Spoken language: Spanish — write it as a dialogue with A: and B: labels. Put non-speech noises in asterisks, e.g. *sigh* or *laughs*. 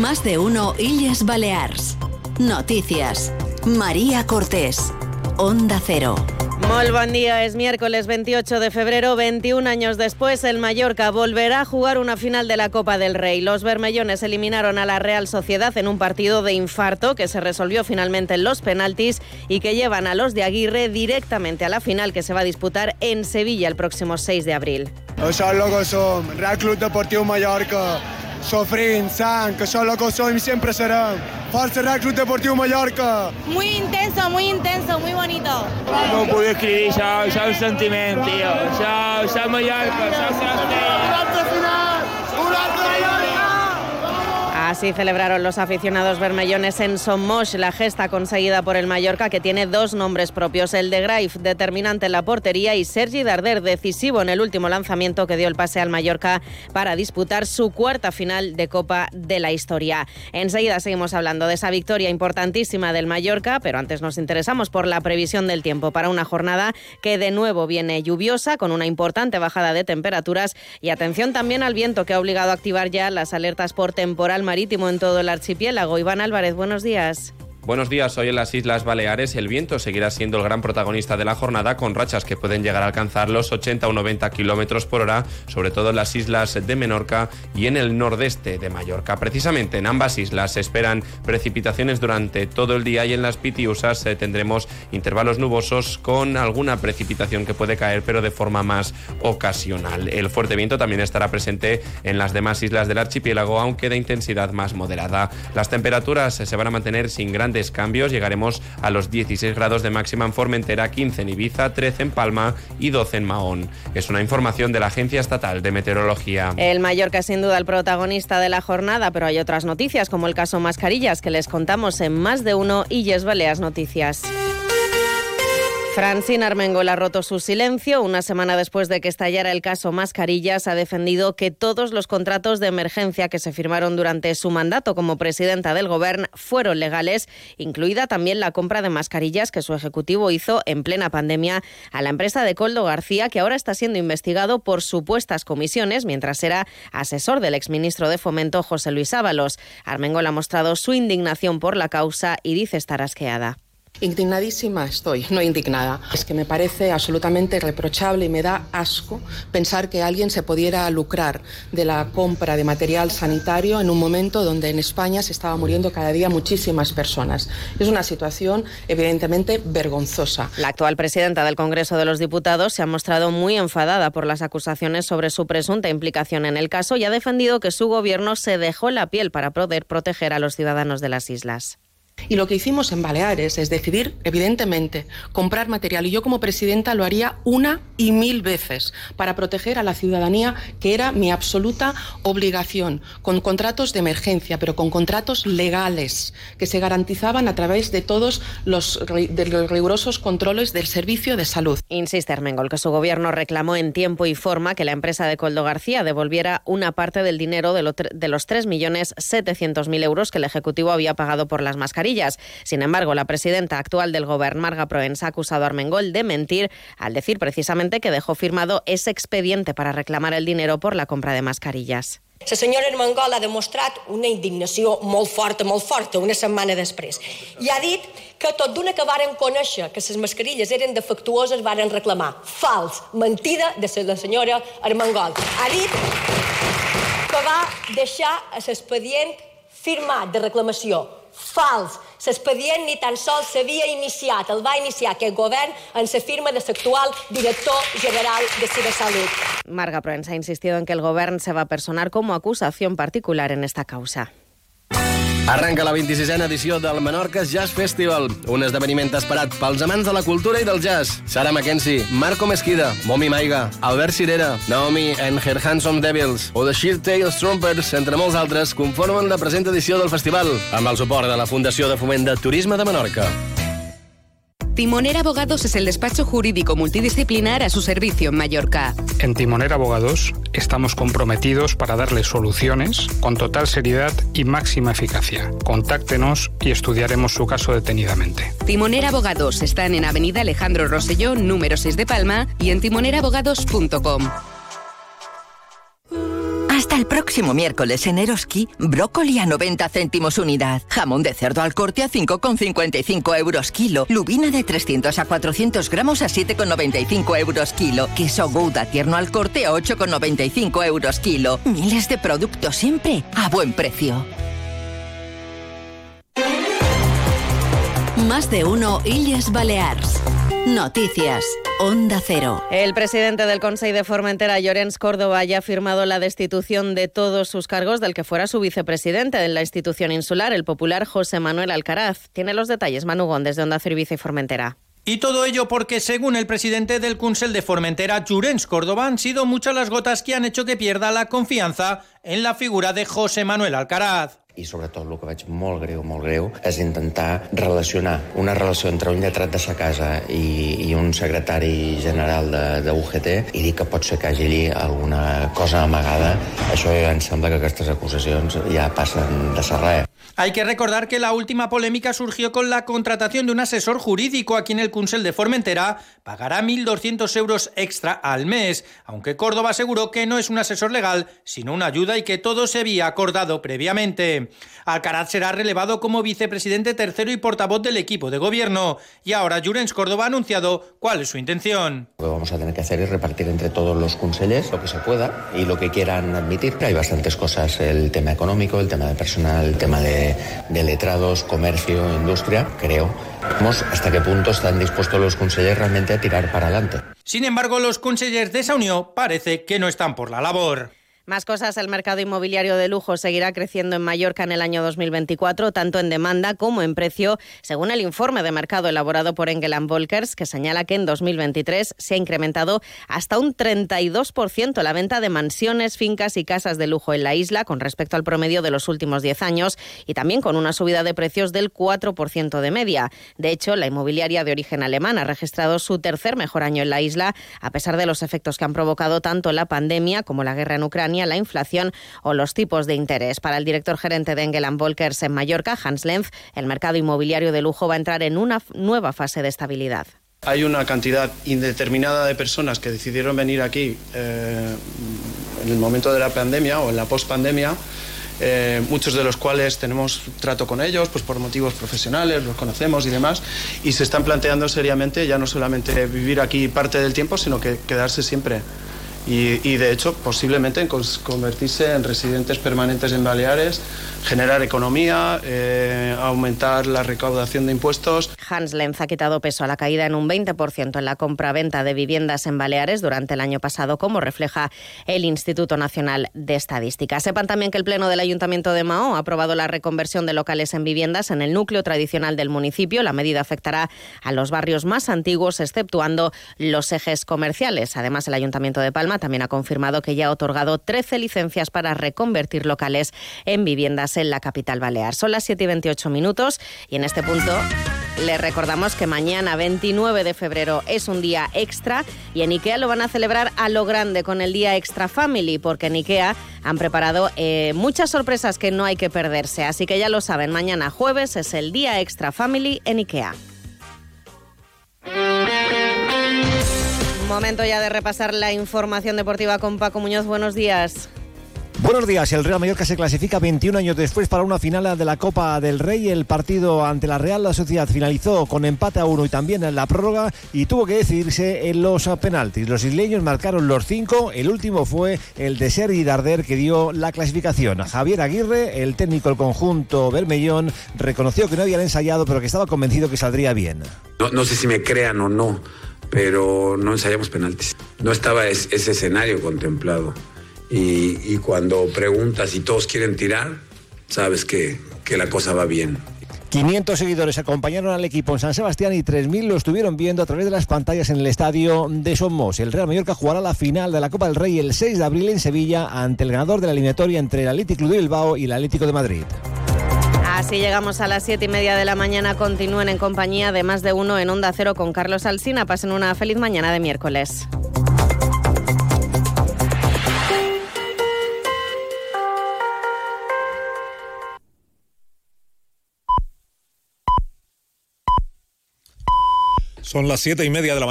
A: Más de uno Illes Balears. Noticias. María Cortés. Onda Cero.
B: Muy buen día, es miércoles 28 de febrero, 21 años después, el Mallorca volverá a jugar una final de la Copa del Rey. Los bermellones eliminaron a la Real Sociedad en un partido de infarto que se resolvió finalmente en los penaltis y que llevan a los de Aguirre directamente a la final que se va a disputar en Sevilla el próximo 6 de abril.
C: És que som, Real Club Deportiu Mallorca, sofrint, sang, que això és el que som i sempre serem. Força Real Club Deportiu Mallorca!
D: Muy intenso, muy intenso, muy bonito.
E: No descriure, això, això és un sentiment, tio. Això, això és Mallorca, això és Castella.
C: Un altre final! Un altre Mallorca!
B: Así celebraron los aficionados bermellones en Sommosh la gesta conseguida por el Mallorca, que tiene dos nombres propios, el de Graif, determinante en la portería, y Sergi Darder, decisivo en el último lanzamiento que dio el pase al Mallorca para disputar su cuarta final de Copa de la historia. Enseguida seguimos hablando de esa victoria importantísima del Mallorca, pero antes nos interesamos por la previsión del tiempo para una jornada que de nuevo viene lluviosa, con una importante bajada de temperaturas y atención también al viento que ha obligado a activar ya las alertas por temporal marítimo en todo el archipiélago. Iván Álvarez, buenos días.
F: Buenos días, hoy en las Islas Baleares el viento seguirá siendo el gran protagonista de la jornada con rachas que pueden llegar a alcanzar los 80 o 90 kilómetros por hora, sobre todo en las islas de Menorca y en el nordeste de Mallorca. Precisamente en ambas islas se esperan precipitaciones durante todo el día y en las Pitiusas eh, tendremos intervalos nubosos con alguna precipitación que puede caer, pero de forma más ocasional. El fuerte viento también estará presente en las demás islas del archipiélago, aunque de intensidad más moderada. Las temperaturas se van a mantener sin grandes cambios. Llegaremos a los 16 grados de máxima en Formentera, 15 en Ibiza, 13 en Palma y 12 en Mahón. Es una información de la Agencia Estatal de Meteorología.
B: El Mallorca es sin duda el protagonista de la jornada, pero hay otras noticias como el caso Mascarillas que les contamos en más de uno y Yes Baleas Noticias. Francine Armengol ha roto su silencio. Una semana después de que estallara el caso Mascarillas, ha defendido que todos los contratos de emergencia que se firmaron durante su mandato como presidenta del Gobierno fueron legales, incluida también la compra de mascarillas que su ejecutivo hizo en plena pandemia a la empresa de Coldo García, que ahora está siendo investigado por supuestas comisiones mientras era asesor del exministro de Fomento José Luis Ábalos. Armengol ha mostrado su indignación por la causa y dice estar asqueada.
G: Indignadísima estoy, *laughs* no indignada. Es que me parece absolutamente reprochable y me da asco pensar que alguien se pudiera lucrar de la compra de material sanitario en un momento donde en España se estaba muriendo cada día muchísimas personas. Es una situación evidentemente vergonzosa.
B: La actual presidenta del Congreso de los Diputados se ha mostrado muy enfadada por las acusaciones sobre su presunta implicación en el caso y ha defendido que su gobierno se dejó la piel para poder proteger a los ciudadanos de las islas.
G: Y lo que hicimos en Baleares es decidir, evidentemente, comprar material. Y yo como presidenta lo haría una y mil veces para proteger a la ciudadanía, que era mi absoluta obligación, con contratos de emergencia, pero con contratos legales, que se garantizaban a través de todos los, de los rigurosos controles del Servicio de Salud.
B: Insiste Armengol que su gobierno reclamó en tiempo y forma que la empresa de Coldo García devolviera una parte del dinero de, lo, de los 3.700.000 euros que el Ejecutivo había pagado por las mascarillas. Sin embargo, la presidenta actual del Gobierno, Marga Proens, ha acusado a Armengol de mentir al decir precisamente que dejó firmado ese expediente para reclamar el dinero por la compra de mascarillas.
H: La senyora Armengol ha demostrat una indignació molt forta, molt forta, una setmana després. I ha dit que tot d'una que varen conèixer que les mascarilles eren defectuoses varen reclamar. Fals, mentida de la senyora Armengol. Ha dit que va deixar l'expedient firmat de reclamació. Fals. L'expedient ni tan sols s'havia iniciat. El va iniciar aquest govern en la firma de l'actual director general de Cibersalut.
B: Marga Proens ha insistido en que el gobierno se va a como acusación particular en esta causa.
I: Arranca la 26a edició del Menorca Jazz Festival, un esdeveniment esperat pels amants de la cultura i del jazz. Sara Mackenzie, Marco Mesquida, Momi Maiga, Albert Cirera, Naomi and Her Handsome Devils o The Sheer Tails Trumpers, entre molts altres, conformen la present edició del festival, amb el suport de la Fundació de Foment de Turisme de Menorca.
J: Timonera Abogados es el despacho jurídico multidisciplinar a su servicio en Mallorca.
K: En Timonera Abogados estamos comprometidos para darle soluciones con total seriedad y máxima eficacia. Contáctenos y estudiaremos su caso detenidamente.
J: Timonera Abogados están en Avenida Alejandro Rosselló, número 6 de Palma y en timonerabogados.com.
L: Hasta el próximo miércoles en Eroski, brócoli a 90 céntimos unidad, jamón de cerdo al corte a 5,55 euros kilo, lubina de 300 a 400 gramos a 7,95 euros kilo, queso Gouda tierno al corte a 8,95 euros kilo. Miles de productos siempre a buen precio.
A: Más de uno Illes Balears. Noticias. Onda Cero.
B: El presidente del Consejo de Formentera, Llorens Córdoba, ya ha firmado la destitución de todos sus cargos del que fuera su vicepresidente de la institución insular, el popular José Manuel Alcaraz. Tiene los detalles Manugón desde Onda Cero y Vice Formentera.
M: Y todo ello porque, según el presidente del Consell de Formentera, Llorens Córdoba, han sido muchas las gotas que han hecho que pierda la confianza en la figura de José Manuel Alcaraz.
N: I sobretot el que veig molt greu, molt greu, és intentar relacionar una relació entre un lletrat de sa casa i, i un secretari general de, de UGT i dir que pot ser que hagi allí alguna cosa amagada. Això ja em sembla que aquestes acusacions ja passen de ser res.
M: Hay que recordar que la última polémica surgió con la contratación de un asesor jurídico a quien el Consell de Formentera pagará 1.200 euros extra al mes, aunque Córdoba aseguró que no es un asesor legal, sino una ayuda y que todo se había acordado previamente. Alcaraz será relevado como vicepresidente tercero y portavoz del equipo de gobierno, y ahora Llorens Córdoba ha anunciado cuál es su intención.
N: Lo que vamos a tener que hacer es repartir entre todos los consellers lo que se pueda y lo que quieran admitir. Hay bastantes cosas, el tema económico, el tema de personal, el tema de de, letrados, comercio, industria, creo. Vemos hasta qué punto están dispuestos los consellers realmente a tirar para adelante.
M: Sin embargo, los consellers de esa unión parece que no están por la labor.
B: Más cosas, el mercado inmobiliario de lujo seguirá creciendo en Mallorca en el año 2024, tanto en demanda como en precio, según el informe de mercado elaborado por Engel Volkers, que señala que en 2023 se ha incrementado hasta un 32% la venta de mansiones, fincas y casas de lujo en la isla con respecto al promedio de los últimos 10 años y también con una subida de precios del 4% de media. De hecho, la inmobiliaria de origen alemán ha registrado su tercer mejor año en la isla, a pesar de los efectos que han provocado tanto la pandemia como la guerra en Ucrania la inflación o los tipos de interés. Para el director gerente de Engel Volkers en Mallorca, Hans Lenz, el mercado inmobiliario de lujo va a entrar en una nueva fase de estabilidad.
O: Hay una cantidad indeterminada de personas que decidieron venir aquí eh, en el momento de la pandemia o en la post-pandemia, eh, muchos de los cuales tenemos trato con ellos pues por motivos profesionales, los conocemos y demás, y se están planteando seriamente ya no solamente vivir aquí parte del tiempo, sino que quedarse siempre y, de hecho posiblemente en convertirse en residentes permanentes en Baleares, generar economía, eh, aumentar la recaudación de impuestos.
B: Hans Lenz ha quitado peso a la caída en un 20% en la compra-venta de viviendas en Baleares durante el año pasado, como refleja el Instituto Nacional de Estadística. Sepan también que el Pleno del Ayuntamiento de Mao ha aprobado la reconversión de locales en viviendas en el núcleo tradicional del municipio. La medida afectará a los barrios más antiguos, exceptuando los ejes comerciales. Además, el Ayuntamiento de Palma también ha confirmado que ya ha otorgado 13 licencias para reconvertir locales en viviendas en la capital balear. Son las 7 y 28 minutos y en este punto les recordamos que mañana 29 de febrero es un día extra y en IKEA lo van a celebrar a lo grande con el día Extra Family porque en IKEA han preparado eh, muchas sorpresas que no hay que perderse. Así que ya lo saben, mañana jueves es el día Extra Family en IKEA. Momento ya de repasar la información deportiva con Paco Muñoz. Buenos días.
P: Buenos días. El Real Mallorca se clasifica 21 años después para una final de la Copa del Rey. El partido ante la Real la Sociedad finalizó con empate a uno y también en la prórroga y tuvo que decidirse en los penaltis. Los isleños marcaron los cinco. El último fue el de Sergi Darder que dio la clasificación. Javier Aguirre, el técnico del conjunto Bermellón, reconoció que no habían ensayado pero que estaba convencido que saldría bien.
Q: No, no sé si me crean o no pero no ensayamos penaltis. No estaba ese escenario contemplado. Y, cuando preguntas y todos quieren tirar, sabes que, que la cosa va bien.
P: 500 seguidores acompañaron al equipo en San Sebastián y 3.000 lo estuvieron viendo a través de las pantallas en el estadio de Somos. El Real Mallorca jugará la final de la Copa del Rey el 6 de abril en Sevilla ante el ganador de la eliminatoria entre el Atlético de Bilbao y el Atlético de Madrid.
B: Así llegamos a las siete y media de la mañana. Continúen en compañía de más de uno en Onda Cero con Carlos Alsina. Pasen una feliz mañana de miércoles.
R: Son las siete y media de la mañana.